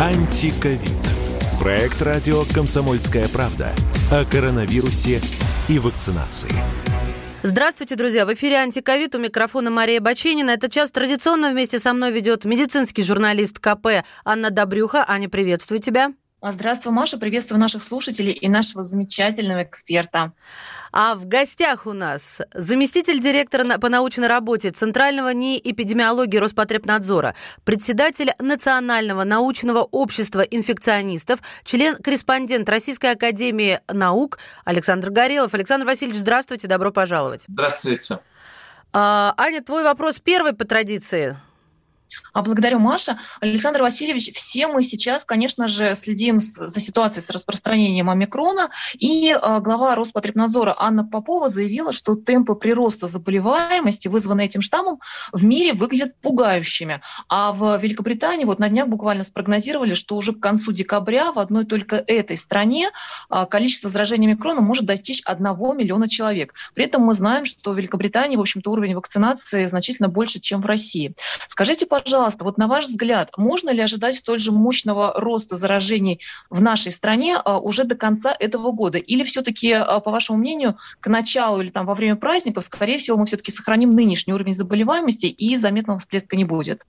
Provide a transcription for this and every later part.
Антиковид. Проект радио «Комсомольская правда» о коронавирусе и вакцинации. Здравствуйте, друзья! В эфире «Антиковид» у микрофона Мария Баченина. Этот час традиционно вместе со мной ведет медицинский журналист КП Анна Добрюха. Аня, приветствую тебя. Здравствуй, Маша. Приветствую наших слушателей и нашего замечательного эксперта. А в гостях у нас заместитель директора по научной работе Центрального НИИ эпидемиологии Роспотребнадзора, председатель Национального научного общества инфекционистов, член-корреспондент Российской академии наук Александр Горелов. Александр Васильевич, здравствуйте, добро пожаловать. Здравствуйте. А, Аня, твой вопрос первый по традиции. А благодарю, Маша. Александр Васильевич, все мы сейчас, конечно же, следим за ситуацией с распространением омикрона. И э, глава Роспотребнадзора Анна Попова заявила, что темпы прироста заболеваемости, вызванные этим штаммом, в мире выглядят пугающими. А в Великобритании вот на днях буквально спрогнозировали, что уже к концу декабря в одной только этой стране э, количество заражений омикроном может достичь 1 миллиона человек. При этом мы знаем, что в Великобритании, в общем-то, уровень вакцинации значительно больше, чем в России. Скажите, пожалуйста, пожалуйста, вот на ваш взгляд, можно ли ожидать столь же мощного роста заражений в нашей стране а, уже до конца этого года? Или все-таки, а, по вашему мнению, к началу или там во время праздников, скорее всего, мы все-таки сохраним нынешний уровень заболеваемости и заметного всплеска не будет?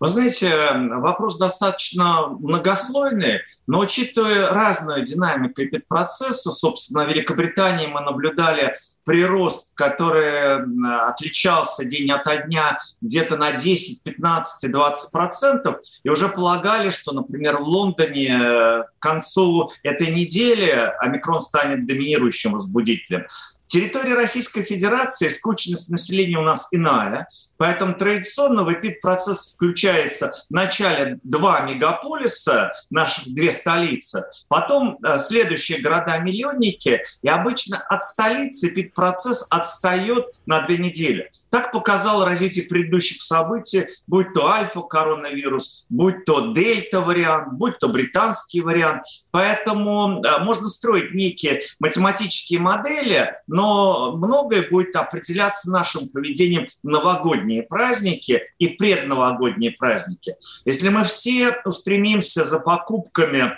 Вы знаете, вопрос достаточно многослойный, но учитывая разную динамику эпидпроцесса, собственно, в Великобритании мы наблюдали прирост, который отличался день ото дня где-то на 10, 15, 20 процентов, и уже полагали, что, например, в Лондоне к концу этой недели омикрон станет доминирующим возбудителем территории Российской Федерации скучность населения у нас иная, поэтому традиционно в эпид-процесс включается в начале два мегаполиса, наших две столицы, потом э, следующие города-миллионники, и обычно от столицы эпид-процесс отстает на две недели. Так показало развитие предыдущих событий, будь то альфа-коронавирус, будь то дельта-вариант, будь то британский вариант. Поэтому э, можно строить некие математические модели, но но многое будет определяться нашим поведением в новогодние праздники и предновогодние праздники. Если мы все устремимся за покупками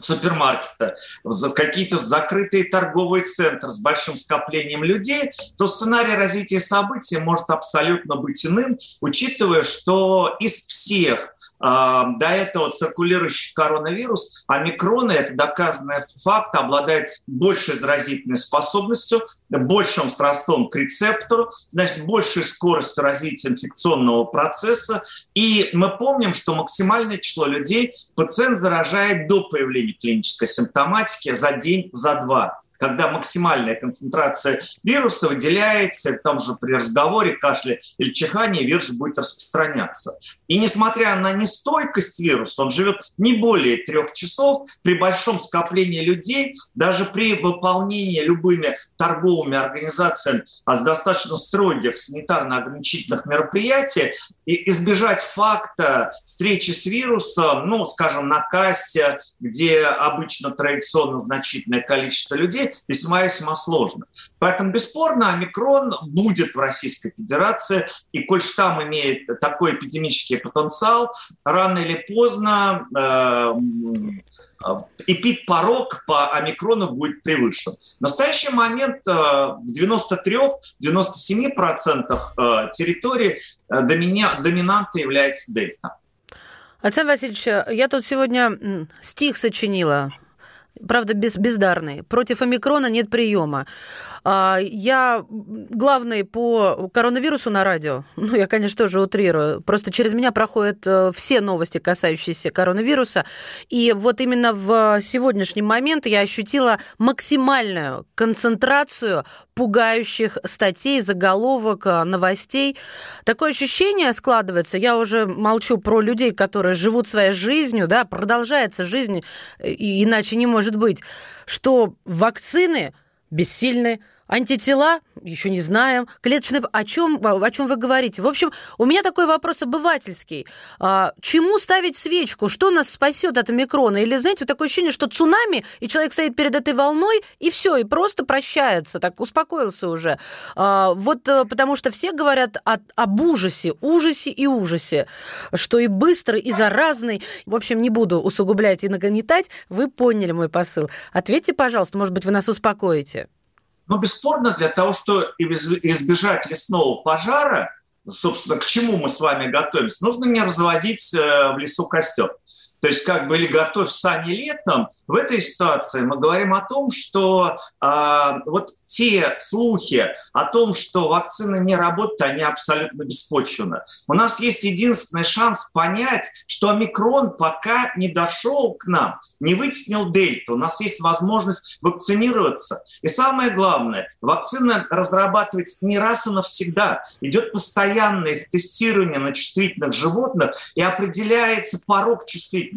супермаркета, в какие-то закрытые торговые центры с большим скоплением людей, то сценарий развития событий может абсолютно быть иным, учитывая, что из всех э, до этого циркулирующий коронавирус, омикроны, это доказанный факт, обладает большей заразительной способностью, большим срастом к рецептору, значит, большей скоростью развития инфекционного процесса. И мы помним, что максимальное число людей пациент заражает до появления клинической симптоматики за день, за два когда максимальная концентрация вируса выделяется, там же при разговоре, кашле или чихании вирус будет распространяться. И несмотря на нестойкость вируса, он живет не более трех часов при большом скоплении людей, даже при выполнении любыми торговыми организациями а с достаточно строгих санитарно-ограничительных мероприятий, и избежать факта встречи с вирусом, ну, скажем, на кассе, где обычно традиционно значительное количество людей, весьма-весьма сложно. Поэтому, бесспорно, омикрон будет в Российской Федерации, и коль штамм имеет такой эпидемический потенциал, рано или поздно э, эпид-порог по омикрону будет превышен. В настоящий момент э, в 93-97% э, территории э, доминантой является дельта. Александр Васильевич, я тут сегодня стих сочинила правда, без, бездарный. Против омикрона нет приема. А, я главный по коронавирусу на радио. Ну, я, конечно, тоже утрирую. Просто через меня проходят э, все новости, касающиеся коронавируса. И вот именно в сегодняшний момент я ощутила максимальную концентрацию пугающих статей, заголовок, э, новостей. Такое ощущение складывается, я уже молчу про людей, которые живут своей жизнью, да, продолжается жизнь, и иначе не может быть, что вакцины бессильны, Антитела еще не знаем. Клеточные... О чем, о чем вы говорите? В общем, у меня такой вопрос обывательский. А, чему ставить свечку? Что нас спасет от омикрона? Или, знаете, такое ощущение, что цунами, и человек стоит перед этой волной, и все, и просто прощается, так успокоился уже. А, вот э, потому что все говорят о, об ужасе, ужасе и ужасе, что и быстрый, и заразный. В общем, не буду усугублять и нагнетать. Вы поняли мой посыл. Ответьте, пожалуйста, может быть, вы нас успокоите. Но бесспорно для того, чтобы избежать лесного пожара, собственно, к чему мы с вами готовимся, нужно не разводить э, в лесу костер. То есть как бы или готовь сани летом, в этой ситуации мы говорим о том, что э, вот те слухи о том, что вакцина не работает, они абсолютно беспочвены. У нас есть единственный шанс понять, что омикрон пока не дошел к нам, не вытеснил дельту. У нас есть возможность вакцинироваться. И самое главное, вакцина разрабатывается не раз и навсегда. Идет постоянное их тестирование на чувствительных животных и определяется порог чувствительности.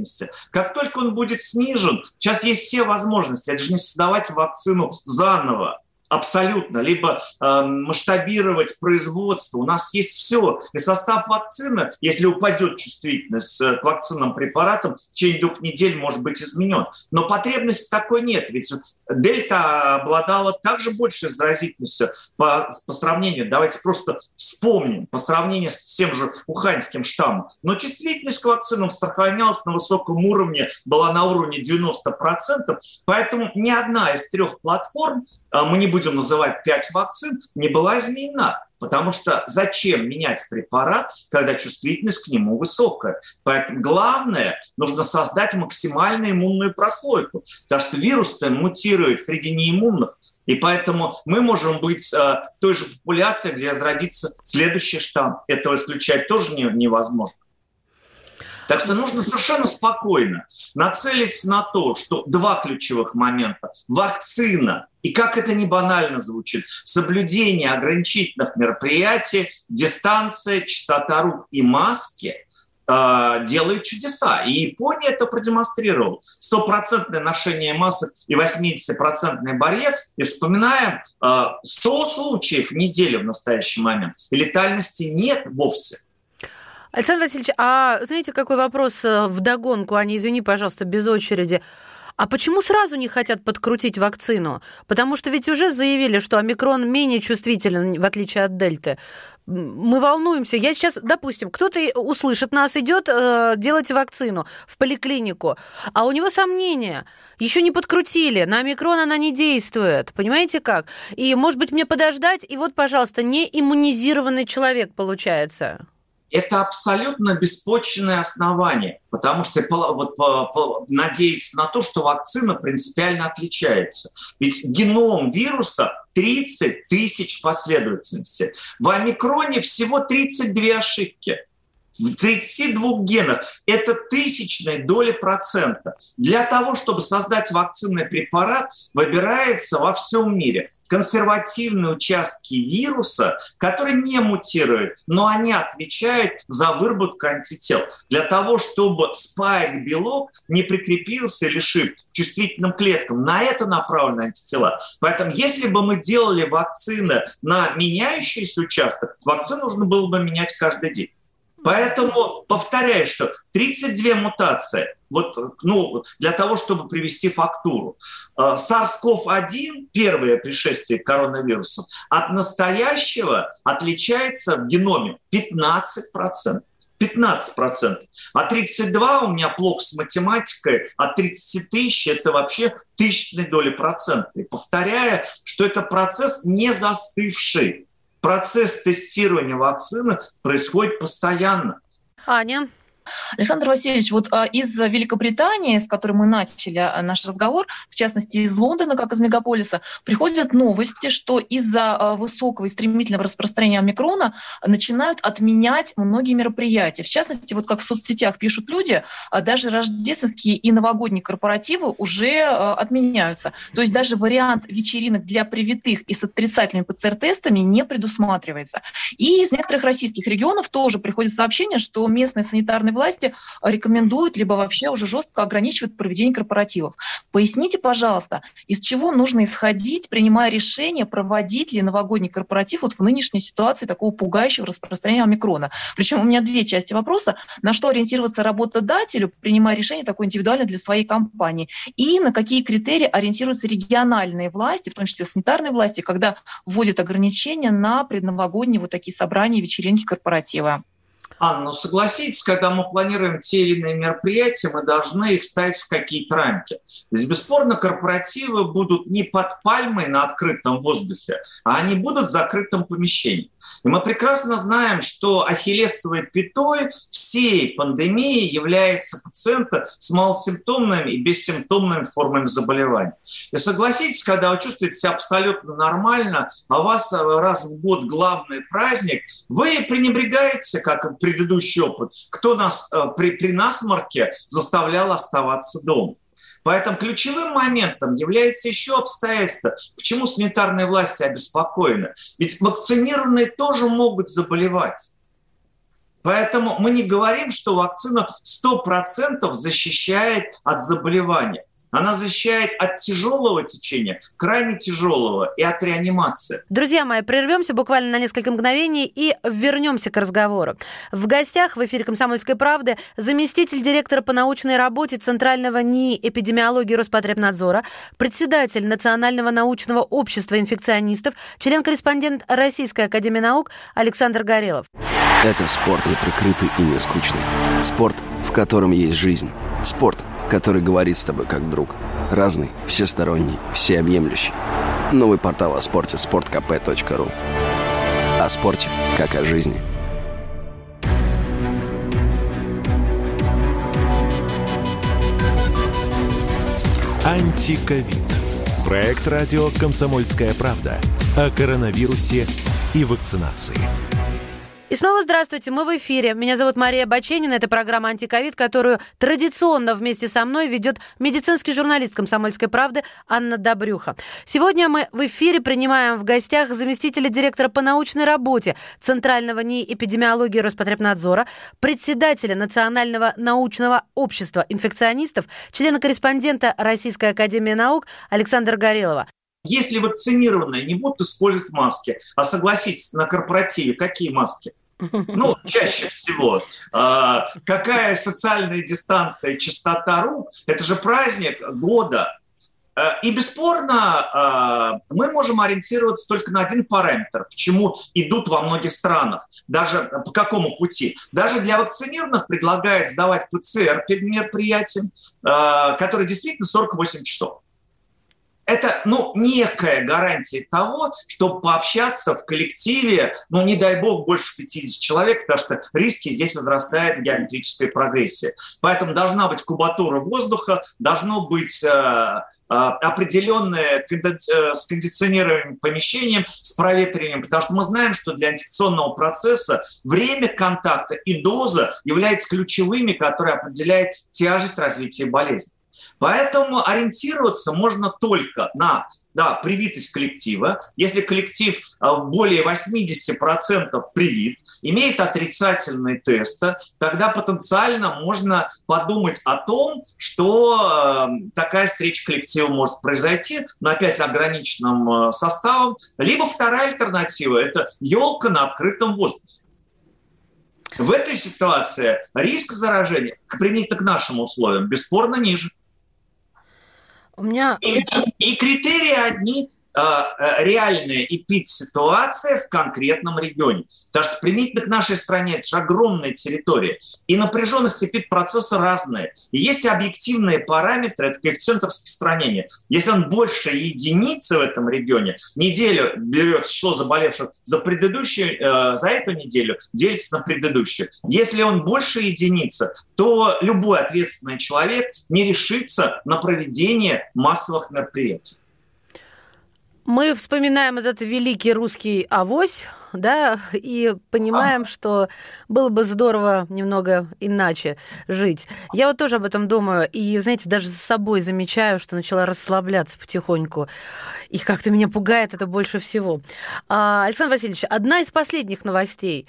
Как только он будет снижен, сейчас есть все возможности. Это же не создавать вакцину заново абсолютно, либо э, масштабировать производство. У нас есть все. И состав вакцины, если упадет чувствительность э, к вакцинным препаратам, в течение двух недель может быть изменен. Но потребности такой нет. Ведь дельта обладала также большей заразительностью по, по сравнению, давайте просто вспомним, по сравнению с тем же уханьским штаммом. Но чувствительность к вакцинам сохранялась на высоком уровне, была на уровне 90%. Поэтому ни одна из трех платформ, э, мы не будем будем называть 5 вакцин, не была изменена. Потому что зачем менять препарат, когда чувствительность к нему высокая? Поэтому главное, нужно создать максимально иммунную прослойку. Потому что вирус-то мутирует среди неиммунных. И поэтому мы можем быть э, той же популяцией, где разродится следующий штамм. Этого исключать тоже не, невозможно. Так что нужно совершенно спокойно нацелиться на то, что два ключевых момента. Вакцина и как это не банально звучит, соблюдение ограничительных мероприятий, дистанция, чистота рук и маски э, делают чудеса. И Япония это продемонстрировала. Стопроцентное ношение масок и 80-процентный барьер. И вспоминаем, э, 100 случаев в неделю в настоящий момент. И летальности нет вовсе. Александр Васильевич, а знаете, какой вопрос э, в догонку, а не извини, пожалуйста, без очереди. А почему сразу не хотят подкрутить вакцину? Потому что ведь уже заявили, что омикрон менее чувствителен, в отличие от дельты. Мы волнуемся. Я сейчас, допустим, кто-то услышит нас, идет э, делать вакцину в поликлинику, а у него сомнения. Еще не подкрутили, на омикрон она не действует. Понимаете как? И, может быть, мне подождать, и вот, пожалуйста, не иммунизированный человек получается это абсолютно беспочвенное основание, потому что вот, по, надеяться на то, что вакцина принципиально отличается. Ведь геном вируса 30 тысяч последовательностей. В омикроне всего 32 ошибки в 32 генах. Это тысячная доля процента. Для того, чтобы создать вакцинный препарат, выбирается во всем мире консервативные участки вируса, которые не мутируют, но они отвечают за выработку антител. Для того, чтобы спайк-белок не прикрепился или шип чувствительным клеткам. На это направлены антитела. Поэтому если бы мы делали вакцины на меняющийся участок, вакцину нужно было бы менять каждый день. Поэтому повторяю, что 32 мутации, вот, ну, для того, чтобы привести фактуру. Э, SARS-CoV-1, первое пришествие коронавируса, от настоящего отличается в геноме 15%. 15%. А 32 у меня плохо с математикой, а 30 тысяч это вообще тысячной доли процента. И повторяю, что это процесс не застывший процесс тестирования вакцины происходит постоянно. Аня? Александр Васильевич, вот а, из Великобритании, с которой мы начали а, наш разговор, в частности из Лондона, как из мегаполиса, приходят новости, что из-за а, высокого и стремительного распространения омикрона начинают отменять многие мероприятия. В частности, вот как в соцсетях пишут люди, даже рождественские и новогодние корпоративы уже отменяются. То есть даже вариант вечеринок для привитых и с отрицательными ПЦР-тестами не предусматривается. И из некоторых российских регионов тоже приходят сообщения, что местные санитарные власти рекомендуют, либо вообще уже жестко ограничивают проведение корпоративов. Поясните, пожалуйста, из чего нужно исходить, принимая решение, проводить ли новогодний корпоратив вот в нынешней ситуации такого пугающего распространения омикрона? Причем у меня две части вопроса. На что ориентироваться работодателю, принимая решение такое индивидуально для своей компании? И на какие критерии ориентируются региональные власти, в том числе санитарные власти, когда вводят ограничения на предновогодние вот такие собрания, вечеринки, корпоративы? Анна, ну согласитесь, когда мы планируем те или иные мероприятия, мы должны их ставить в какие-то рамки. То есть, бесспорно, корпоративы будут не под пальмой на открытом воздухе, а они будут в закрытом помещении. И мы прекрасно знаем, что ахиллесовой пятой всей пандемии является пациента с малосимптомными и бессимптомными формами заболевания. И согласитесь, когда вы чувствуете себя абсолютно нормально, а у вас раз в год главный праздник, вы пренебрегаете, как предыдущий опыт, кто нас э, при, при насморке заставлял оставаться дома. Поэтому ключевым моментом является еще обстоятельство, почему санитарные власти обеспокоены. Ведь вакцинированные тоже могут заболевать. Поэтому мы не говорим, что вакцина 100% защищает от заболевания. Она защищает от тяжелого течения, крайне тяжелого, и от реанимации. Друзья мои, прервемся буквально на несколько мгновений и вернемся к разговору. В гостях в эфире «Комсомольской правды» заместитель директора по научной работе Центрального НИИ эпидемиологии Роспотребнадзора, председатель Национального научного общества инфекционистов, член-корреспондент Российской академии наук Александр Горелов. Это спорт не прикрытый и не скучный. Спорт, в котором есть жизнь. Спорт – который говорит с тобой как друг. Разный, всесторонний, всеобъемлющий. Новый портал о спорте – sportkp.ru О спорте, как о жизни. Антиковид. Проект радио «Комсомольская правда» о коронавирусе и вакцинации. И снова здравствуйте, мы в эфире. Меня зовут Мария Баченина, это программа «Антиковид», которую традиционно вместе со мной ведет медицинский журналист «Комсомольской правды» Анна Добрюха. Сегодня мы в эфире принимаем в гостях заместителя директора по научной работе Центрального НИИ эпидемиологии Роспотребнадзора, председателя Национального научного общества инфекционистов, члена-корреспондента Российской академии наук Александра Горелова. Если вакцинированные не будут использовать маски, а согласитесь, на корпоративе какие маски? Ну, чаще всего. А, какая социальная дистанция, чистота рук? Это же праздник года. А, и бесспорно, а, мы можем ориентироваться только на один параметр, почему идут во многих странах, даже по какому пути. Даже для вакцинированных предлагают сдавать ПЦР перед мероприятием, который действительно 48 часов это, ну, некая гарантия того, чтобы пообщаться в коллективе, ну, не дай бог, больше 50 человек, потому что риски здесь возрастает геометрическая прогрессия. Поэтому должна быть кубатура воздуха, должно быть э, э определенное э, с кондиционированием помещением, с проветриванием, потому что мы знаем, что для инфекционного процесса время контакта и доза являются ключевыми, которые определяют тяжесть развития болезни. Поэтому ориентироваться можно только на да, привитость коллектива. Если коллектив а, более 80% привит, имеет отрицательные тесты, тогда потенциально можно подумать о том, что э, такая встреча коллектива может произойти, но опять ограниченным э, составом. Либо вторая альтернатива – это елка на открытом воздухе. В этой ситуации риск заражения, применительно к нашим условиям, бесспорно ниже. У меня... И, и критерии одни реальная эпид-ситуация в конкретном регионе. Потому что применительно к нашей стране это же огромная территория. И напряженность эпид-процесса разная. И есть объективные параметры, это коэффициент распространения. Если он больше единицы в этом регионе, неделю берет число заболевших за предыдущую, э, за эту неделю, делится на предыдущую. Если он больше единицы, то любой ответственный человек не решится на проведение массовых мероприятий. Мы вспоминаем этот великий русский авось, да, и понимаем, а. что было бы здорово немного иначе жить. Я вот тоже об этом думаю, и, знаете, даже с собой замечаю, что начала расслабляться потихоньку. И как-то меня пугает это больше всего. А, Александр Васильевич, одна из последних новостей.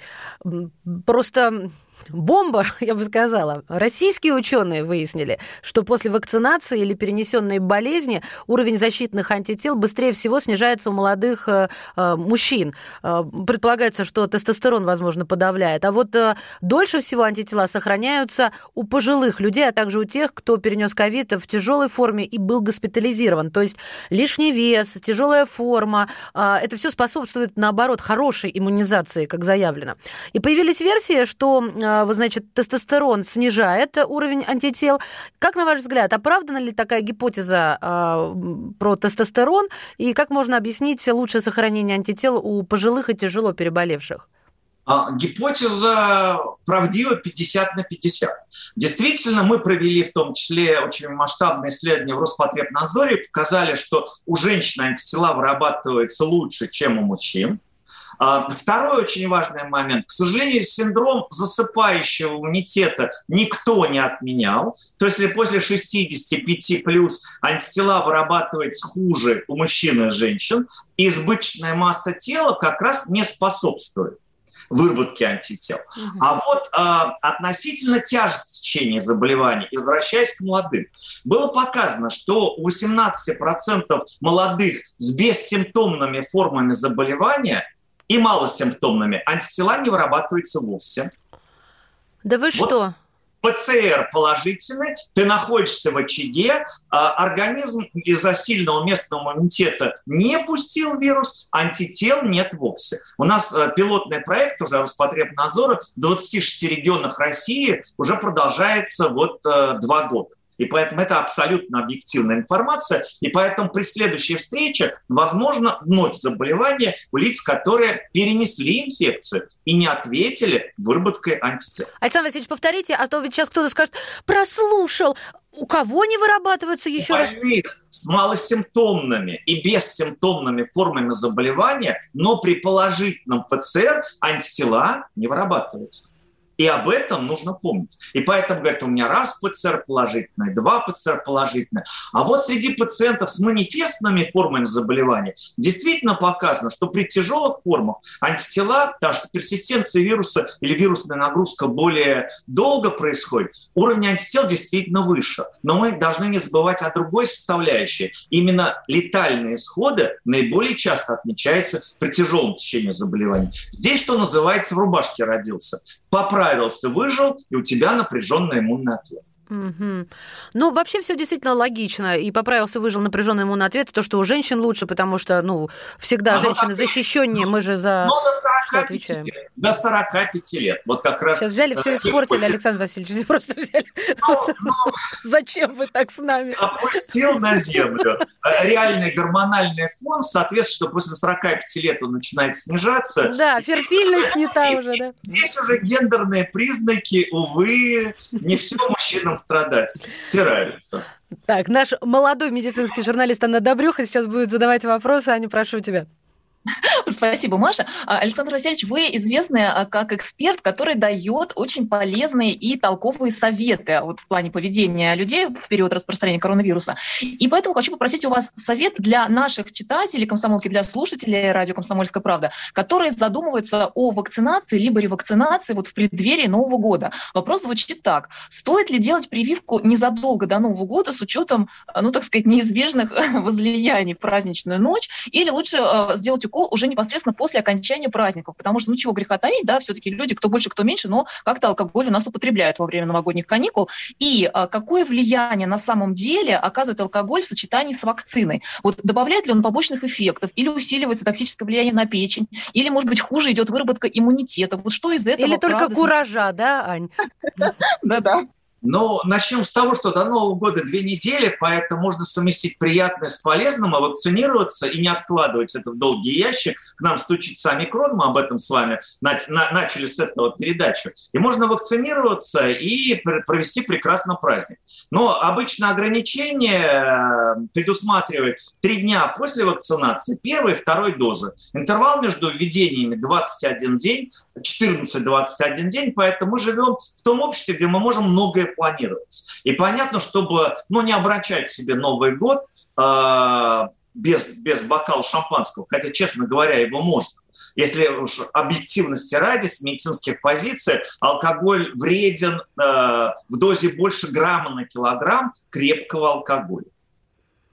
Просто бомба, я бы сказала. Российские ученые выяснили, что после вакцинации или перенесенной болезни уровень защитных антител быстрее всего снижается у молодых э, э, мужчин. Э, предполагается, что тестостерон, возможно, подавляет. А вот дольше всего антитела сохраняются у пожилых людей, а также у тех, кто перенес ковид в тяжелой форме и был госпитализирован. То есть лишний вес, тяжелая форма, это все способствует, наоборот, хорошей иммунизации, как заявлено. И появились версии, что вот, значит, тестостерон снижает уровень антител. Как, на ваш взгляд, оправдана ли такая гипотеза э, про тестостерон? И как можно объяснить лучшее сохранение антител у пожилых и тяжело переболевших? А, гипотеза правдива 50 на 50. Действительно, мы провели в том числе очень масштабное исследование в Роспотребнадзоре, показали, что у женщин антитела вырабатываются лучше, чем у мужчин. А, второй очень важный момент. К сожалению, синдром засыпающего иммунитета никто не отменял. То есть, если после 65 плюс антитела вырабатываются хуже у мужчин и женщин, избыточная масса тела как раз не способствует выработки антител. Угу. А вот э, относительно тяжести течения заболевания, возвращаясь к молодым, было показано, что у 18% молодых с бессимптомными формами заболевания и малосимптомными, антитела не вырабатываются вовсе. Да вы вот. что? ПЦР положительный, ты находишься в очаге, а организм из-за сильного местного иммунитета не пустил вирус, антител нет вовсе. У нас э, пилотный проект уже Роспотребнадзора в 26 регионах России уже продолжается вот э, два года. И поэтому это абсолютно объективная информация. И поэтому при следующей встрече возможно вновь заболевание у лиц, которые перенесли инфекцию и не ответили выработкой антител. Александр Васильевич, повторите, а то ведь сейчас кто-то скажет, прослушал, у кого не вырабатываются еще у раз? с малосимптомными и бессимптомными формами заболевания, но при положительном ПЦР антитела не вырабатываются. И об этом нужно помнить. И поэтому, говорят, у меня раз ПЦР положительный, два ПЦР положительный. А вот среди пациентов с манифестными формами заболевания действительно показано, что при тяжелых формах антитела, потому что персистенция вируса или вирусная нагрузка более долго происходит, уровень антител действительно выше. Но мы должны не забывать о другой составляющей. Именно летальные исходы наиболее часто отмечаются при тяжелом течении заболевания. Здесь, что называется, в рубашке родился. Поправь справился, выжил, и у тебя напряженный иммунный ответ. Угу. Ну, вообще все действительно логично. И поправился, выжил напряженный иммунный ответ. То, что у женщин лучше, потому что, ну, всегда а женщины так, защищеннее, мы же за но до 45 что отвечаем. Лет, до 45 лет. Вот как раз... Сейчас взяли все испортили, будет... Александр Васильевич. Просто взяли. Но, но... Зачем вы так с нами? Опустил на землю. Реальный гормональный фон, соответственно, что после 45 лет он начинает снижаться. Да, фертильность не та уже, да. Здесь уже гендерные признаки, увы, не все мужчинам нам страдать, стираются. Так, наш молодой медицинский журналист Анна Добрюха сейчас будет задавать вопросы. Аня, прошу тебя. Спасибо, Маша. А, Александр Васильевич, вы известны а, как эксперт, который дает очень полезные и толковые советы вот в плане поведения людей в период распространения коронавируса. И поэтому хочу попросить у вас совет для наших читателей комсомолки, для слушателей радио «Комсомольская правда», которые задумываются о вакцинации либо ревакцинации вот в преддверии Нового года. Вопрос звучит так. Стоит ли делать прививку незадолго до Нового года с учетом, ну, так сказать, неизбежных возлияний в праздничную ночь, или лучше сделать укол укол уже непосредственно после окончания праздников, потому что, ну чего греха таить, да, все-таки люди, кто больше, кто меньше, но как-то алкоголь у нас употребляют во время новогодних каникул. И а, какое влияние на самом деле оказывает алкоголь в сочетании с вакциной? Вот добавляет ли он побочных эффектов, или усиливается токсическое влияние на печень, или, может быть, хуже идет выработка иммунитета? Вот что из этого? Или только куража, да, Ань? Да-да. Но начнем с того, что до Нового года две недели, поэтому можно совместить приятное с полезным, а вакцинироваться и не откладывать это в долгий ящик. К нам стучится омикрон, мы об этом с вами начали с этого передачу. И можно вакцинироваться и провести прекрасно праздник. Но обычно ограничение э, предусматривает три дня после вакцинации, первой и второй дозы. Интервал между введениями 21 день, 14-21 день, поэтому мы живем в том обществе, где мы можем многое планировать. И понятно, чтобы ну, не обращать себе Новый год э, без, без бокала шампанского, хотя, честно говоря, его можно. Если уж объективности ради, с медицинских позиций, алкоголь вреден э, в дозе больше грамма на килограмм крепкого алкоголя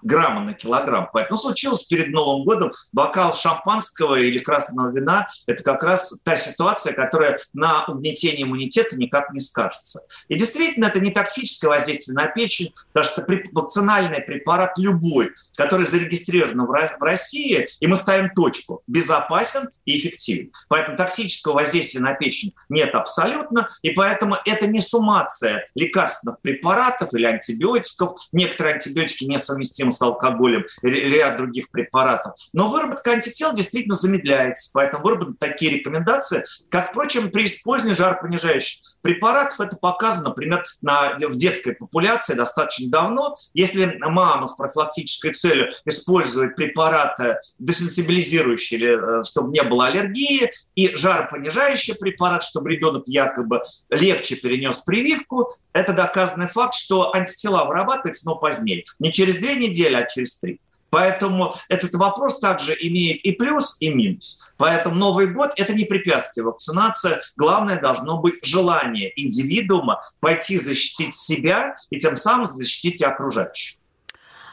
грамма на килограмм. Поэтому случилось перед Новым годом бокал шампанского или красного вина. Это как раз та ситуация, которая на угнетение иммунитета никак не скажется. И действительно, это не токсическое воздействие на печень, потому что вакцинальный препарат любой, который зарегистрирован в России, и мы ставим точку, безопасен и эффективен. Поэтому токсического воздействия на печень нет абсолютно, и поэтому это не суммация лекарственных препаратов или антибиотиков. Некоторые антибиотики несовместимы с алкоголем, ряд других препаратов. Но выработка антител действительно замедляется. Поэтому выработаны такие рекомендации. Как, впрочем, при использовании жаропонижающих препаратов это показано, например, на, в детской популяции достаточно давно. Если мама с профилактической целью использует препараты десенсибилизирующие, или, э, чтобы не было аллергии, и жаропонижающий препарат, чтобы ребенок якобы легче перенес прививку, это доказанный факт, что антитела вырабатываются, но позднее. Не через две недели, недели, а через три. Поэтому этот вопрос также имеет и плюс, и минус. Поэтому Новый год – это не препятствие вакцинации. Главное должно быть желание индивидуума пойти защитить себя и тем самым защитить и окружающих.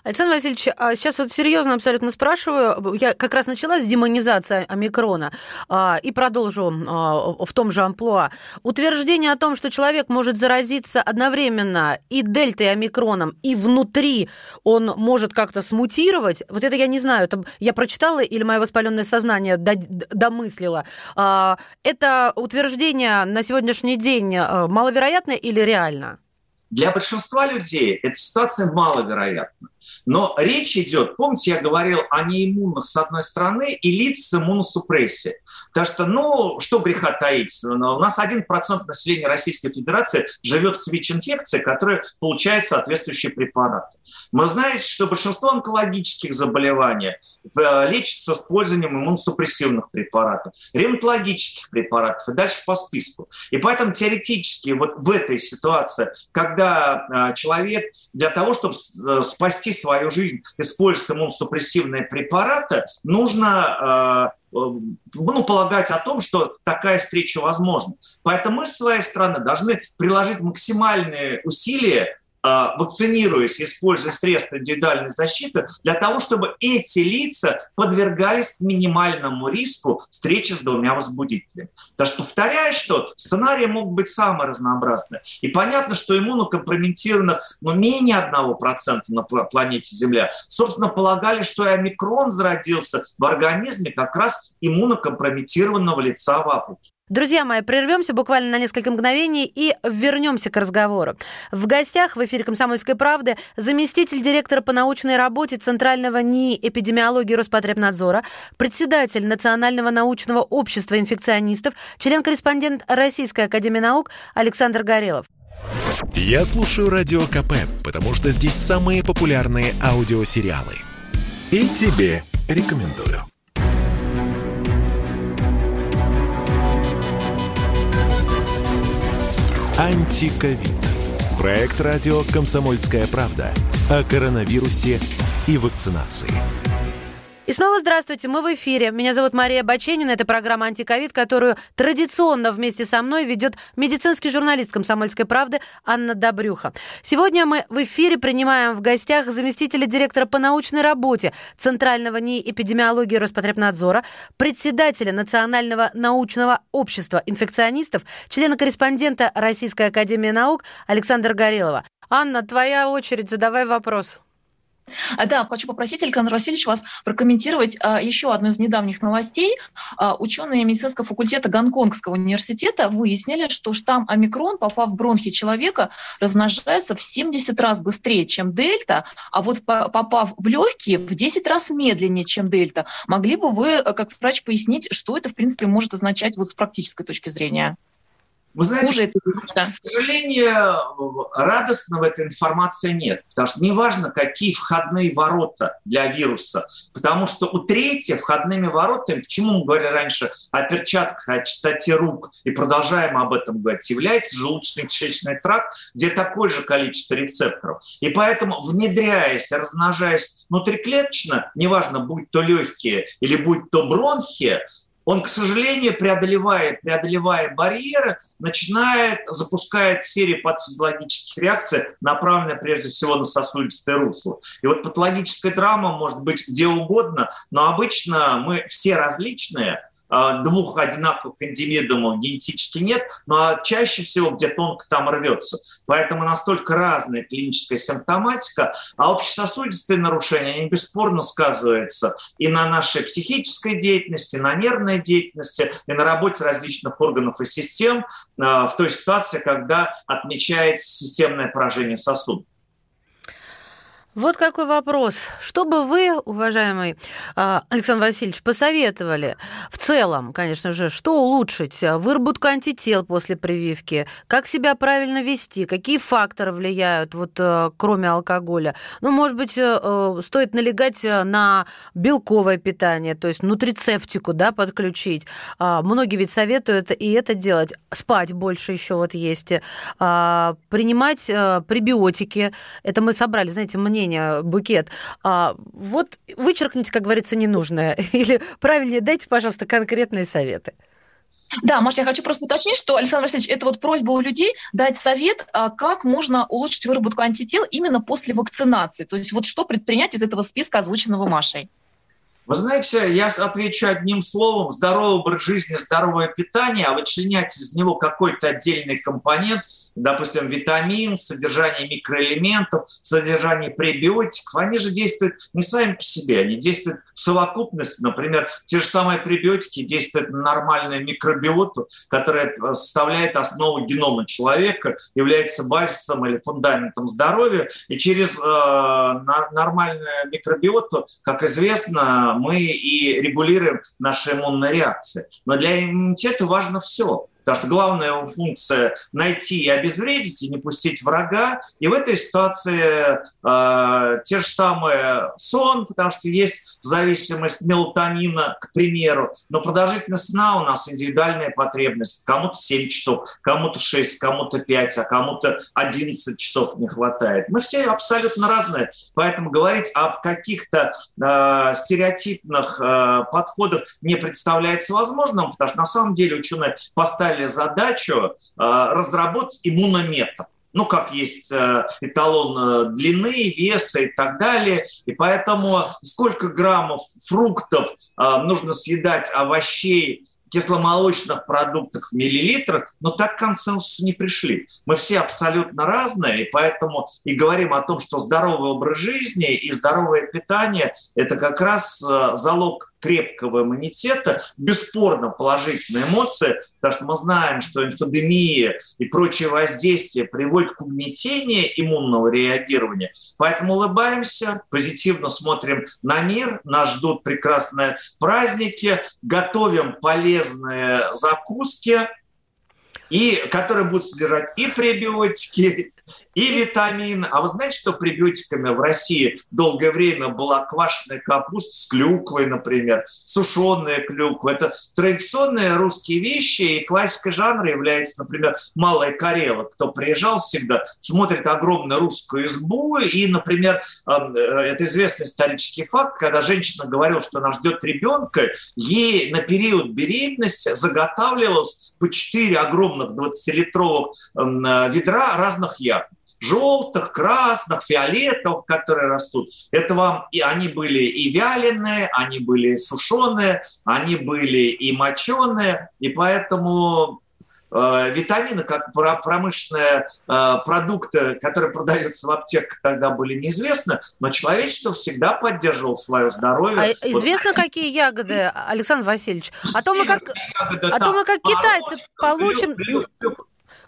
Александр Васильевич, а сейчас вот серьезно абсолютно спрашиваю. Я как раз начала с демонизации омикрона а, и продолжу а, в том же амплуа. Утверждение о том, что человек может заразиться одновременно и дельтой, и омикроном, и внутри он может как-то смутировать, вот это я не знаю, это я прочитала или мое воспаленное сознание домыслило. Это утверждение на сегодняшний день маловероятно или реально? Для большинства людей эта ситуация маловероятна. Но речь идет, помните, я говорил о неиммунных с одной стороны и лиц с иммуносупрессией. Потому что, ну, что греха таить, у нас 1% населения Российской Федерации живет с ВИЧ-инфекцией, которая получает соответствующие препараты. Мы знаем, что большинство онкологических заболеваний э, лечится с использованием иммуносупрессивных препаратов, ревматологических препаратов и дальше по списку. И поэтому теоретически вот в этой ситуации, когда э, человек для того, чтобы э, спасти свою жизнь, использует иммуносупрессивные препараты, нужно э, э, ну, полагать о том, что такая встреча возможна. Поэтому мы с своей стороны должны приложить максимальные усилия вакцинируясь, используя средства индивидуальной защиты, для того, чтобы эти лица подвергались минимальному риску встречи с двумя возбудителями. Потому что, повторяю, что сценарии могут быть самые разнообразные. И понятно, что иммунокомпрометированных ну, менее 1% на планете Земля. Собственно, полагали, что и омикрон зародился в организме как раз иммунокомпрометированного лица в Африке. Друзья мои, прервемся буквально на несколько мгновений и вернемся к разговору. В гостях в эфире «Комсомольской правды» заместитель директора по научной работе Центрального НИИ эпидемиологии Роспотребнадзора, председатель Национального научного общества инфекционистов, член-корреспондент Российской академии наук Александр Горелов. Я слушаю Радио КП, потому что здесь самые популярные аудиосериалы. И тебе рекомендую. Антиковид. Проект радио «Комсомольская правда» о коронавирусе и вакцинации. И снова здравствуйте, мы в эфире. Меня зовут Мария Баченина, это программа «Антиковид», которую традиционно вместе со мной ведет медицинский журналист «Комсомольской правды» Анна Добрюха. Сегодня мы в эфире принимаем в гостях заместителя директора по научной работе Центрального НИИ эпидемиологии Роспотребнадзора, председателя Национального научного общества инфекционистов, члена-корреспондента Российской академии наук Александра Горелова. Анна, твоя очередь, задавай вопрос. А, да, хочу попросить, Александр Васильевич, вас прокомментировать а, еще одну из недавних новостей. А, ученые медицинского факультета Гонконгского университета выяснили, что штамм омикрон, попав в бронхи человека, размножается в 70 раз быстрее, чем дельта, а вот попав в легкие, в 10 раз медленнее, чем дельта. Могли бы вы, э, как врач, пояснить, что это, в принципе, может означать вот с практической точки зрения? Вы знаете, к сожалению, радостного этой информации нет. Потому что неважно, какие входные ворота для вируса. Потому что у третьих входными воротами, почему мы говорили раньше о перчатках, о чистоте рук, и продолжаем об этом говорить, является желудочно-кишечный тракт, где такое же количество рецепторов. И поэтому, внедряясь, размножаясь внутриклеточно, неважно, будь то легкие или будь то бронхи, он, к сожалению, преодолевая, преодолевая барьеры, начинает, запускает серию патофизиологических реакций, направленных прежде всего на сосудистое русло. И вот патологическая драма может быть где угодно, но обычно мы все различные, двух одинаковых индивидуумов генетически нет, но чаще всего где тонко там рвется. Поэтому настолько разная клиническая симптоматика, а общесосудистые нарушения, они бесспорно сказываются и на нашей психической деятельности, на нервной деятельности, и на работе различных органов и систем а, в той ситуации, когда отмечается системное поражение сосудов. Вот какой вопрос. Что бы вы, уважаемый а, Александр Васильевич, посоветовали в целом, конечно же, что улучшить? Выработку антител после прививки, как себя правильно вести, какие факторы влияют, вот э, кроме алкоголя? Ну, может быть, э, э, стоит налегать на белковое питание, то есть нутрицептику, да, подключить. А, многие ведь советуют и это делать. Спать больше еще вот есть. А, принимать пребиотики. Это мы собрали, знаете, мнение мнение, букет. А, вот вычеркните, как говорится, ненужное. Или правильнее дайте, пожалуйста, конкретные советы. Да, Маша, я хочу просто уточнить, что, Александр Васильевич, это вот просьба у людей дать совет, а, как можно улучшить выработку антител именно после вакцинации. То есть вот что предпринять из этого списка, озвученного Машей? Вы знаете, я отвечу одним словом. Здоровый образ жизни, здоровое питание, а вычленять из него какой-то отдельный компонент, допустим, витамин, содержание микроэлементов, содержание пребиотиков, они же действуют не сами по себе, они действуют в совокупности. Например, те же самые пребиотики действуют на нормальную микробиоту, которая составляет основу генома человека, является базисом или фундаментом здоровья. И через э, нормальную микробиоту, как известно, мы и регулируем наши иммунные реакции. Но для иммунитета важно все. Потому что главная его функция – найти и обезвредить, и не пустить врага. И в этой ситуации э, те же самые сон, потому что есть зависимость мелатонина, к примеру. Но продолжительность сна у нас индивидуальная потребность. Кому-то 7 часов, кому-то 6, кому-то 5, а кому-то 11 часов не хватает. Мы все абсолютно разные. Поэтому говорить об каких-то э, стереотипных э, подходах не представляется возможным, потому что на самом деле ученые поставили поставили задачу э, разработать иммунометр ну, как есть э, эталон э, длины, веса и так далее. И поэтому сколько граммов фруктов нужно съедать овощей кисломолочных продуктах в миллилитрах, но так к консенсусу не пришли. Мы все абсолютно разные, и поэтому и говорим о том, что здоровый образ жизни и здоровое питание – это как раз залог крепкого иммунитета, бесспорно положительные эмоции, потому что мы знаем, что инфодемия и прочие воздействия приводят к угнетению иммунного реагирования. Поэтому улыбаемся, позитивно смотрим на мир, нас ждут прекрасные праздники, готовим полезные закуски, и которые будут содержать и пребиотики, и витамин. А вы знаете, что пребиотиками в России долгое время была квашеная капуста с клюквой, например, сушеная клюква. Это традиционные русские вещи, и классика жанра является, например, «Малая Карела». Кто приезжал всегда, смотрит огромную русскую избу, и, например, эм, э, это известный исторический факт, когда женщина говорила, что она ждет ребенка, ей на период беременности заготавливалось по 4 огромных 20-литровых эм, э, ведра разных ягод желтых, красных, фиолетовых, которые растут. Это вам и они были и вяленые, они были сушеные, они были и моченые, и поэтому э, витамины, как промышленные э, продукты, которые продаются в аптеках, тогда были неизвестны, но человечество всегда поддерживало свое здоровье. А известно, какие ягоды, Александр Васильевич? А то мы как, ягоды, а то мы как китайцы получим...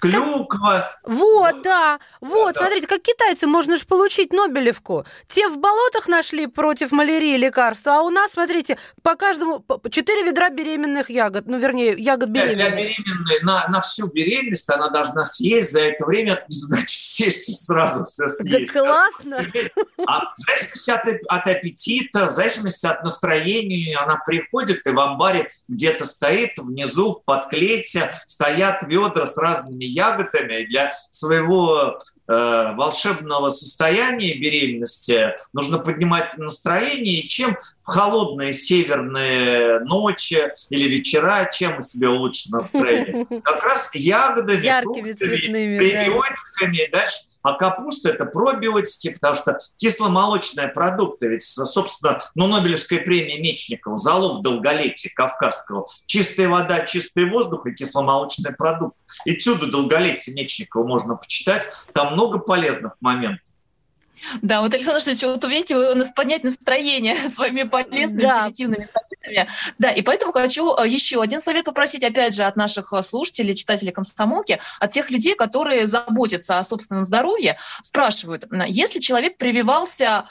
Клюква. Вот, да. Вот, да. смотрите, как китайцы, можно же получить Нобелевку. Те в болотах нашли против малярии лекарства, а у нас, смотрите, по каждому... Четыре ведра беременных ягод. Ну, вернее, ягод беременных. Для беременной, на, на всю беременность она должна съесть за это время, значит, сесть и сразу все съесть. Да классно. А в зависимости от, от аппетита, в зависимости от настроения, она приходит и в амбаре где-то стоит внизу в подклете, стоят ведра с разными ягодами для своего э, волшебного состояния беременности нужно поднимать настроение, чем в холодные северные ночи или вечера, чем у себя улучшить настроение? Как раз ягодами, Яркими, фруктами, цветными, да. дальше а капуста – это пробиотики, потому что кисломолочные продукты, ведь, собственно, ну, Нобелевская премия Мечникова, залог долголетия кавказского, чистая вода, чистый воздух и кисломолочные продукты. И чудо долголетия Мечникова можно почитать, там много полезных моментов. Да, вот, Александр Александрович, вот увидите, вы у нас поднять настроение своими полезными, да. позитивными советами. Да, и поэтому хочу э, еще один совет попросить, опять же, от наших э, слушателей, читателей комсомолки, от тех людей, которые заботятся о собственном здоровье, спрашивают, если человек прививался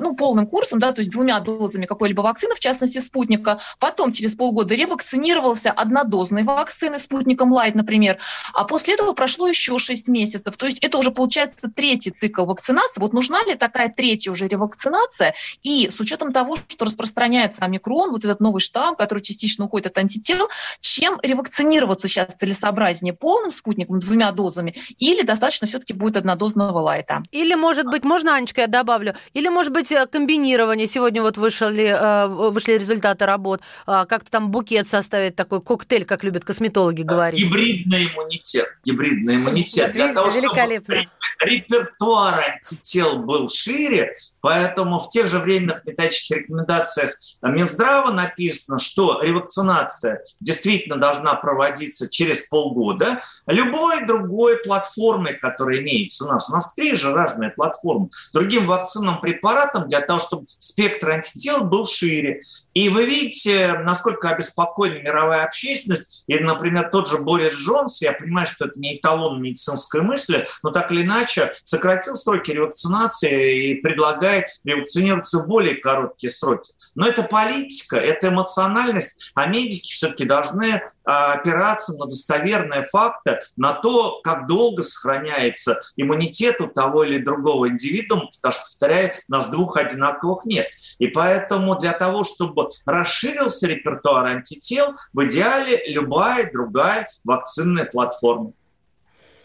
ну, полным курсом, да, то есть двумя дозами какой-либо вакцины, в частности, спутника, потом через полгода ревакцинировался однодозной вакцины, спутником Лайт, например, а после этого прошло еще 6 месяцев, то есть это уже получается третий цикл вакцинации. Вот нужна ли такая третья уже ревакцинация? И с учетом того, что распространяется омикрон, вот этот новый штамм, который частично уходит от антител, чем ревакцинироваться сейчас целесообразнее? Полным спутником, двумя дозами, или достаточно все-таки будет однодозного лайта? Или, может быть, можно, Анечка, я добавлю, или, может быть, э, комбинирование. Сегодня вот вышли, э, вышли результаты работ. А, как-то там букет составить, такой коктейль, как любят косметологи говорить. Гибридный иммунитет. Гибридный иммунитет. Для того, великолепно. Чтобы репертуар антител был шире, поэтому в тех же временных методических рекомендациях Минздрава написано, что ревакцинация действительно должна проводиться через полгода. Любой другой платформой, которая имеется у нас, у нас три же разные платформы, другим вакцинным препаратам для того, чтобы спектр антител был шире. И вы видите, насколько обеспокоена мировая общественность. И, например, тот же Борис Джонс, я понимаю, что это не эталон медицинской мысли, но так или иначе сократил сроки ревакцинации и предлагает ревакцинироваться в более короткие сроки. Но это политика, это эмоциональность, а медики все-таки должны а, опираться на достоверные факты, на то, как долго сохраняется иммунитет у того или другого индивидуума, потому что, повторяю, нас двух одинаковых нет. И поэтому для того, чтобы расширился репертуар антител, в идеале любая другая вакцинная платформа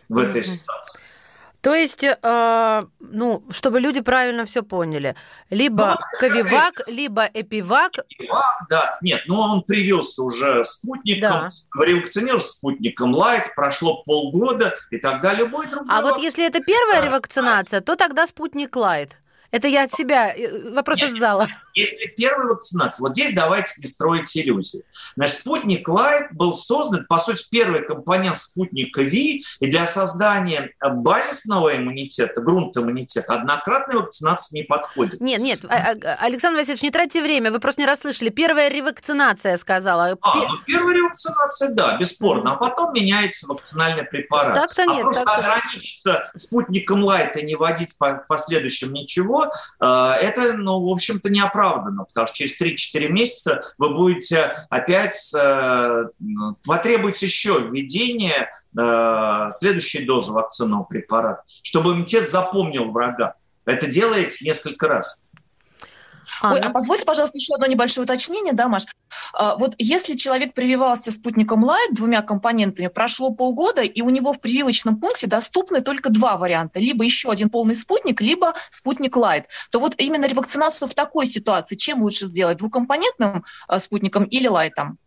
в этой ситуации. То есть, э, ну, чтобы люди правильно все поняли, либо ну, Ковивак, либо Эпивак. Эпивак, да. Нет, ну он привился уже спутником, да. ревакцинировал спутником Лайт, прошло полгода, и тогда любой другой. А вот если это первая ревакцинация, то тогда спутник Лайт. Это я от себя. Э, вопрос Нет, из зала. Если первая вакцинация, вот здесь давайте не строить иллюзии. Значит, спутник Лайт был создан, по сути, первый компонент спутника V, и для создания базисного иммунитета, грунт иммунитета, однократная вакцинация не подходит. Нет, нет, а, а, Александр Васильевич, не тратьте время, вы просто не расслышали. Первая ревакцинация, сказала. А, ну первая ревакцинация, да, бесспорно, а потом меняется вакцинальный препарат. Так-то а нет. просто так ограничиться спутником Лайт и не вводить по последующим ничего, ничего, это, ну, в общем-то, не оправдано, потому что через 3-4 месяца вы будете опять потребуется еще введение следующей дозы вакцинного препарата, чтобы иммунитет запомнил врага. Это делается несколько раз. А, Ой, а позвольте, пожалуйста, еще одно небольшое уточнение, да, Маш? А, вот если человек прививался спутником Лайт двумя компонентами, прошло полгода, и у него в прививочном пункте доступны только два варианта, либо еще один полный спутник, либо спутник Лайт, то вот именно ревакцинацию в такой ситуации чем лучше сделать, двухкомпонентным а, спутником или Лайтом?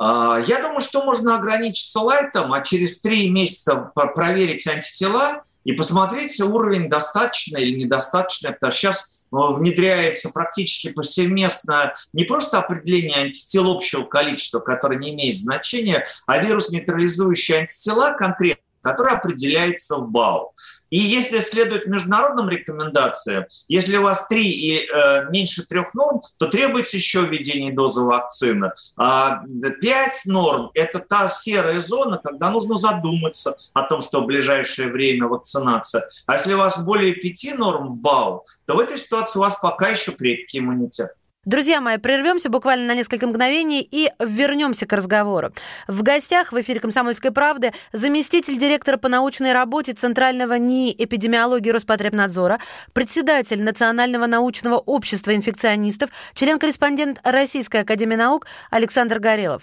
А, я думаю, что можно ограничиться лайтом, а через три месяца проверить антитела и посмотреть уровень достаточно или недостаточно, потому что сейчас э, внедряется практически повсеместно не просто определение антител общего количества, которое не имеет значения, а вирус-нейтрализующие антитела конкретно, который определяется в БАУ. И если следует международным рекомендациям, если у вас три и э, меньше трех норм, то требуется еще введение дозы вакцины. А пять норм – это та серая зона, когда нужно задуматься о том, что в ближайшее время вакцинация. А если у вас более пяти норм в БАУ, то в этой ситуации у вас пока еще крепкий иммунитет. Друзья мои, прервемся буквально на несколько мгновений и вернемся к разговору. В гостях в эфире «Комсомольской правды» заместитель директора по научной работе Центрального НИИ эпидемиологии Роспотребнадзора, председатель Национального научного общества инфекционистов, член-корреспондент Российской академии наук Александр Горелов.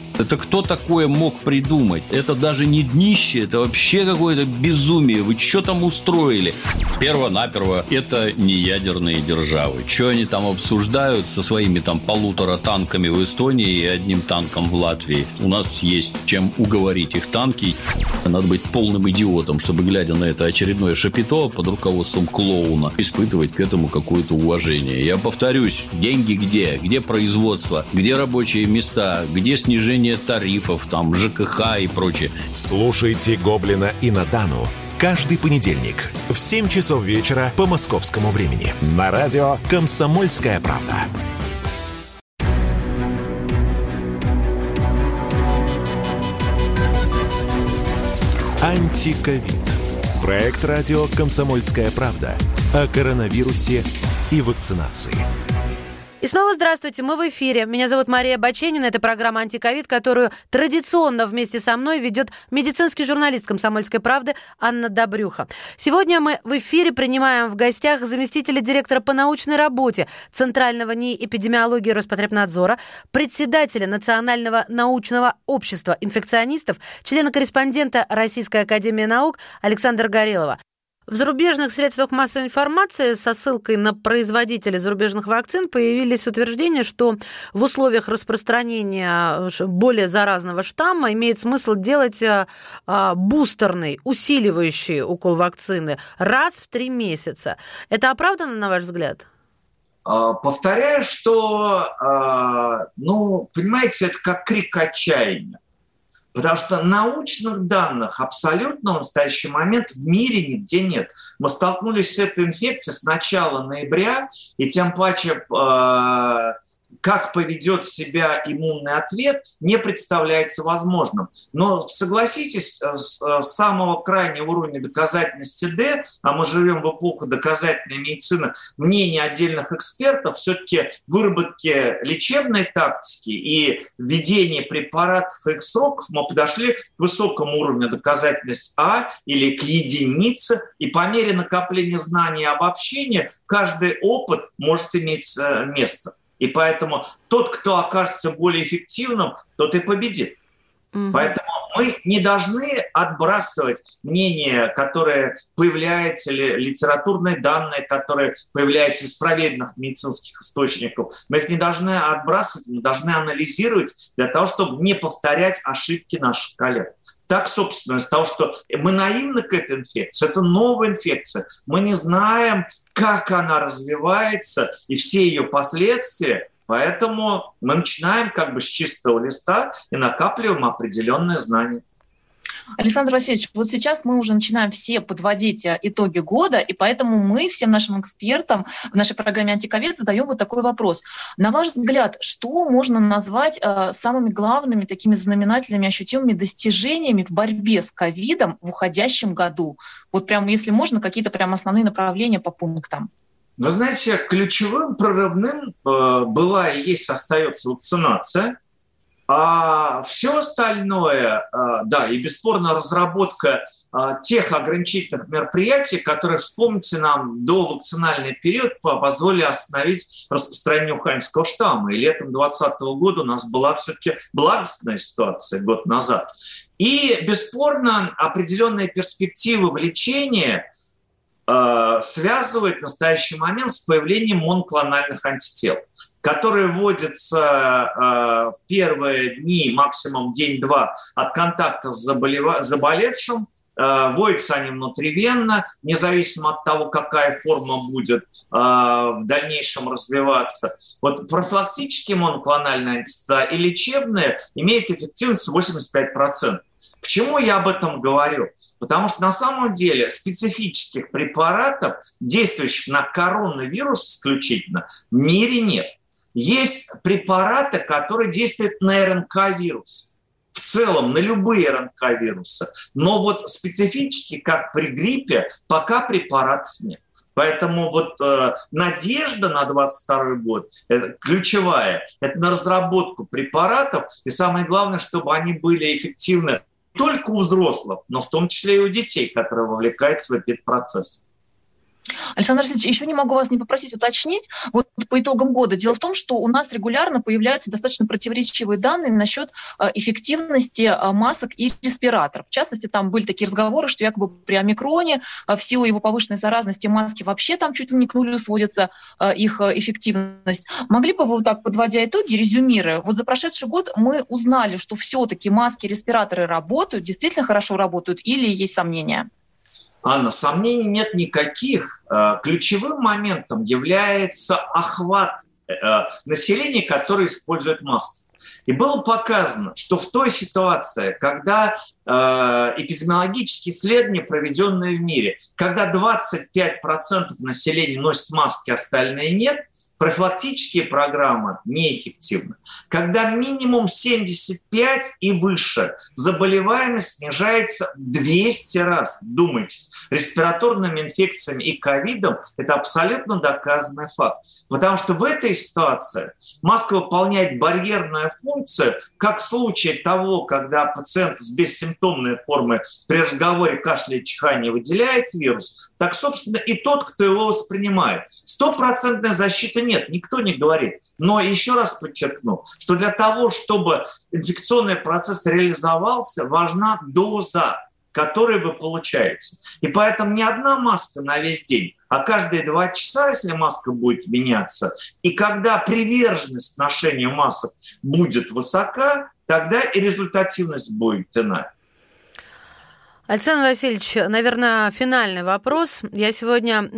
Это кто такое мог придумать? Это даже не днище, это вообще какое-то безумие. Вы что там устроили? Перво-наперво, это не ядерные державы. Что они там обсуждают со своими там полутора танками в Эстонии и одним танком в Латвии? У нас есть чем уговорить их танки. Надо быть полным идиотом, чтобы, глядя на это очередное шапито под руководством клоуна, испытывать к этому какое-то уважение. Я повторюсь, деньги где? Где производство? Где рабочие места? Где снижение снижение тарифов, там, ЖКХ и прочее. Слушайте «Гоблина» и «Надану» каждый понедельник в 7 часов вечера по московскому времени на радио «Комсомольская правда». Антиковид. Проект радио «Комсомольская правда» о коронавирусе и вакцинации. И снова здравствуйте, мы в эфире. Меня зовут Мария Баченина. Это программа «Антиковид», которую традиционно вместе со мной ведет медицинский журналист «Комсомольской правды» Анна Добрюха. Сегодня мы в эфире принимаем в гостях заместителя директора по научной работе Центрального НИИ эпидемиологии Роспотребнадзора, председателя Национального научного общества инфекционистов, члена-корреспондента Российской академии наук Александра Горелова. В зарубежных средствах массовой информации со ссылкой на производителей зарубежных вакцин появились утверждения, что в условиях распространения более заразного штамма имеет смысл делать а, а, бустерный, усиливающий укол вакцины раз в три месяца. Это оправдано, на ваш взгляд? А, повторяю, что, ну, понимаете, это как крик отчаяния. Потому что научных данных абсолютно в настоящий момент в мире нигде нет. Мы столкнулись с этой инфекцией с начала ноября, и тем паче э, как поведет себя иммунный ответ, не представляется возможным. Но согласитесь, э, с э, самого крайнего уровня доказательности D, а мы живем в эпоху доказательной медицины, мнение отдельных экспертов, все-таки выработки лечебной тактики и введение препаратов и их сроков мы подошли к высокому уровню доказательности А или к единице, и по мере накопления знаний и обобщения каждый опыт может иметь э, место. И поэтому тот, кто окажется более эффективным, тот и победит. Угу. Поэтому мы не должны отбрасывать мнение, которое появляется, или литературные данные, которые появляются из проверенных медицинских источников. Мы их не должны отбрасывать, мы должны анализировать для того, чтобы не повторять ошибки наших коллег. Так, собственно, из того, что мы наивны к этой инфекции, это новая инфекция, мы не знаем, как она развивается и все ее последствия, Поэтому мы начинаем как бы с чистого листа и накапливаем определенные знания. Александр Васильевич, вот сейчас мы уже начинаем все подводить э, итоги года, и поэтому мы всем нашим экспертам в нашей программе «Антиковед» задаем вот такой вопрос. На ваш взгляд, что можно назвать э, самыми главными такими знаменательными, ощутимыми достижениями в борьбе с ковидом в уходящем году? Вот прям, если можно, какие-то прям основные направления по пунктам. Вы знаете, ключевым прорывным э, была и есть остается вакцинация – а все остальное, а, да, и бесспорно разработка а, тех ограничительных мероприятий, которые, вспомните нам, до вакцинальный период позволили остановить распространение уханьского штамма. И летом 2020 года у нас была все-таки благостная ситуация год назад. И, бесспорно, определенные перспективы в лечении э, связывают в настоящий момент с появлением моноклональных антител которые вводятся э, в первые дни, максимум день-два от контакта с заболев... заболевшим, вводятся они внутривенно, независимо от того, какая форма будет э, в дальнейшем развиваться. Вот профилактические моноклональные антитела и лечебные имеют эффективность 85%. Почему я об этом говорю? Потому что на самом деле специфических препаратов, действующих на коронавирус исключительно, в мире нет. Есть препараты, которые действуют на РНК-вирус. В целом на любые РНК-вирусы. Но вот специфически, как при гриппе, пока препаратов нет. Поэтому вот э, надежда на 22 год это ключевая. Это на разработку препаратов. И самое главное, чтобы они были эффективны не только у взрослых, но в том числе и у детей, которые вовлекаются в этот процесс. Александр Васильевич, еще не могу вас не попросить уточнить. Вот по итогам года. Дело в том, что у нас регулярно появляются достаточно противоречивые данные насчет э, эффективности э, масок и респираторов. В частности, там были такие разговоры, что якобы при омикроне э, в силу его повышенной заразности маски вообще там чуть ли не к нулю сводится их эффективность. Могли бы вы вот так, подводя итоги, резюмируя, вот за прошедший год мы узнали, что все-таки маски, респираторы работают, действительно хорошо работают или есть сомнения? Анна, сомнений нет никаких. Э, ключевым моментом является охват э, населения, которое использует маски. И было показано, что в той ситуации, когда э, эпидемиологические исследования, проведенные в мире, когда 25% населения носит маски, остальные нет, профилактические программы неэффективны. Когда минимум 75 и выше заболеваемость снижается в 200 раз. Думайтесь, респираторными инфекциями и ковидом это абсолютно доказанный факт. Потому что в этой ситуации маска выполняет барьерную функцию, как в случае того, когда пациент с бессимптомной формой при разговоре кашля и чихания выделяет вирус, так, собственно, и тот, кто его воспринимает. Стопроцентной защиты нет, никто не говорит. Но еще раз подчеркну, что для того, чтобы инфекционный процесс реализовался, важна доза который вы получаете. И поэтому не одна маска на весь день, а каждые два часа, если маска будет меняться, и когда приверженность ношению масок будет высока, тогда и результативность будет иная. Александр Васильевич, наверное, финальный вопрос. Я сегодня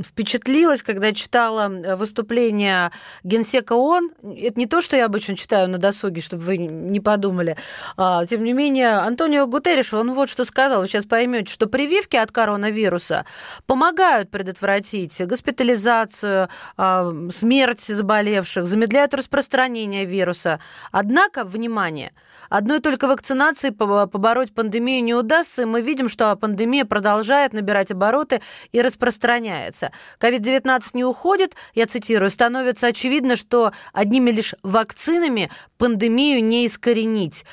впечатлилась, когда читала выступление генсека ООН. Это не то, что я обычно читаю на досуге, чтобы вы не подумали. А, тем не менее, Антонио Гутерриш, он вот что сказал. Вы сейчас поймете, что прививки от коронавируса помогают предотвратить госпитализацию, э, смерть заболевших, замедляют распространение вируса. Однако, внимание, одной только вакцинации побороть пандемию не удастся удастся, мы видим, что пандемия продолжает набирать обороты и распространяется. COVID-19 не уходит, я цитирую, становится очевидно, что одними лишь вакцинами пандемию не искоренить.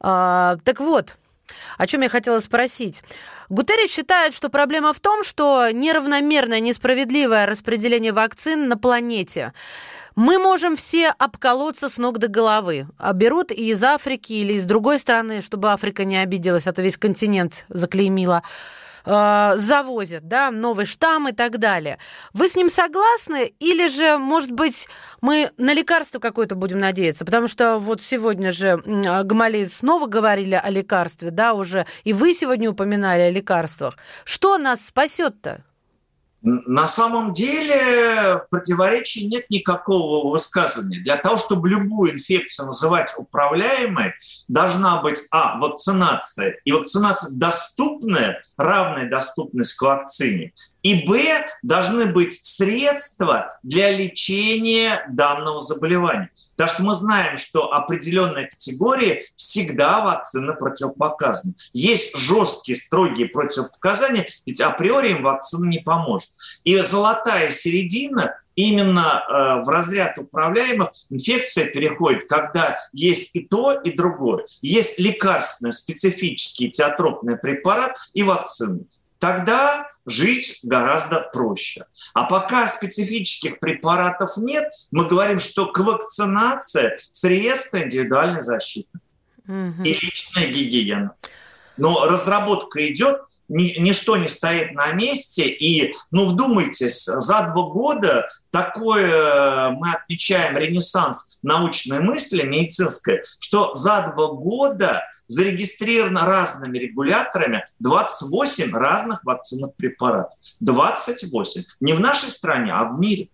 А, так вот, о чем я хотела спросить. Гутеррич считает, что проблема в том, что неравномерное, несправедливое распределение вакцин на планете. Мы можем все обколоться с ног до головы. А берут и из Африки или из другой страны, чтобы Африка не обиделась, а то весь континент заклеймила э, завозят, да, новый штамм и так далее. Вы с ним согласны? Или же, может быть, мы на лекарство какое-то будем надеяться? Потому что вот сегодня же Гамалей снова говорили о лекарстве, да, уже, и вы сегодня упоминали о лекарствах. Что нас спасет-то? На самом деле противоречий нет никакого высказывания. Для того, чтобы любую инфекцию называть управляемой, должна быть, а, вакцинация, и вакцинация доступная, равная доступность к вакцине, и Б, должны быть средства для лечения данного заболевания. Потому что мы знаем, что определенные категории всегда вакцина противопоказана. Есть жесткие, строгие противопоказания, ведь априори им вакцина не поможет. И золотая середина именно э, в разряд управляемых инфекция переходит, когда есть и то, и другое. Есть лекарственный специфический теотропный препарат и вакцина тогда жить гораздо проще. А пока специфических препаратов нет, мы говорим, что к вакцинации средства индивидуальной защиты угу. и личная гигиена. Но разработка идет, ничто не стоит на месте. И, ну, вдумайтесь, за два года такое э, мы отмечаем ренессанс научной мысли, медицинской, что за два года зарегистрировано разными регуляторами 28 разных вакцинных препаратов. 28. Не в нашей стране, а в мире.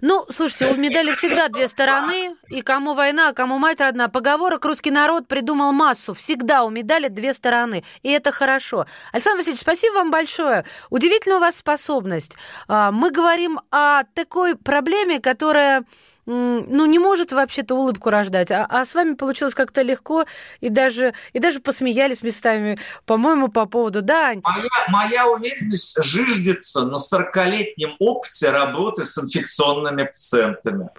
Ну, слушайте, у медали всегда две стороны, и кому война, а кому мать родна. Поговорок русский народ придумал массу. Всегда у медали две стороны, и это хорошо. Александр Васильевич, спасибо вам большое. Удивительная у вас способность. А, мы говорим о такой проблеме, которая ну, не может вообще-то улыбку рождать. А, а с вами получилось как-то легко, и даже, и даже посмеялись местами, по-моему, по поводу... Да, моя, моя уверенность жиждется на 40-летнем опыте работы с инфекционными пациентами,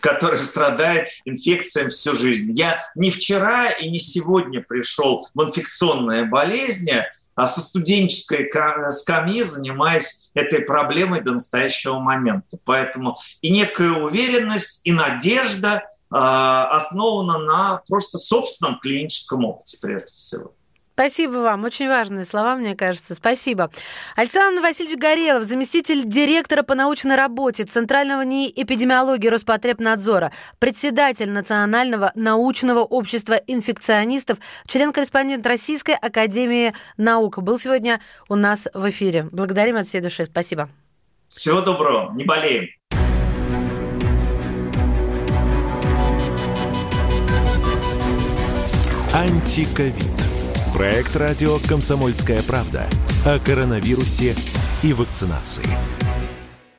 которые страдают инфекциями всю жизнь. Я не вчера и не сегодня пришел в инфекционные болезни, со студенческой скамьи занимаясь этой проблемой до настоящего момента. Поэтому и некая уверенность, и надежда а, основана на просто собственном клиническом опыте прежде всего. Спасибо вам. Очень важные слова, мне кажется. Спасибо. Александр Васильевич Горелов, заместитель директора по научной работе Центрального НИИ эпидемиологии Роспотребнадзора, председатель Национального научного общества инфекционистов, член-корреспондент Российской академии наук. Был сегодня у нас в эфире. Благодарим от всей души. Спасибо. Всего доброго. Не болеем. Антиковид. Проект радио «Комсомольская правда» о коронавирусе и вакцинации.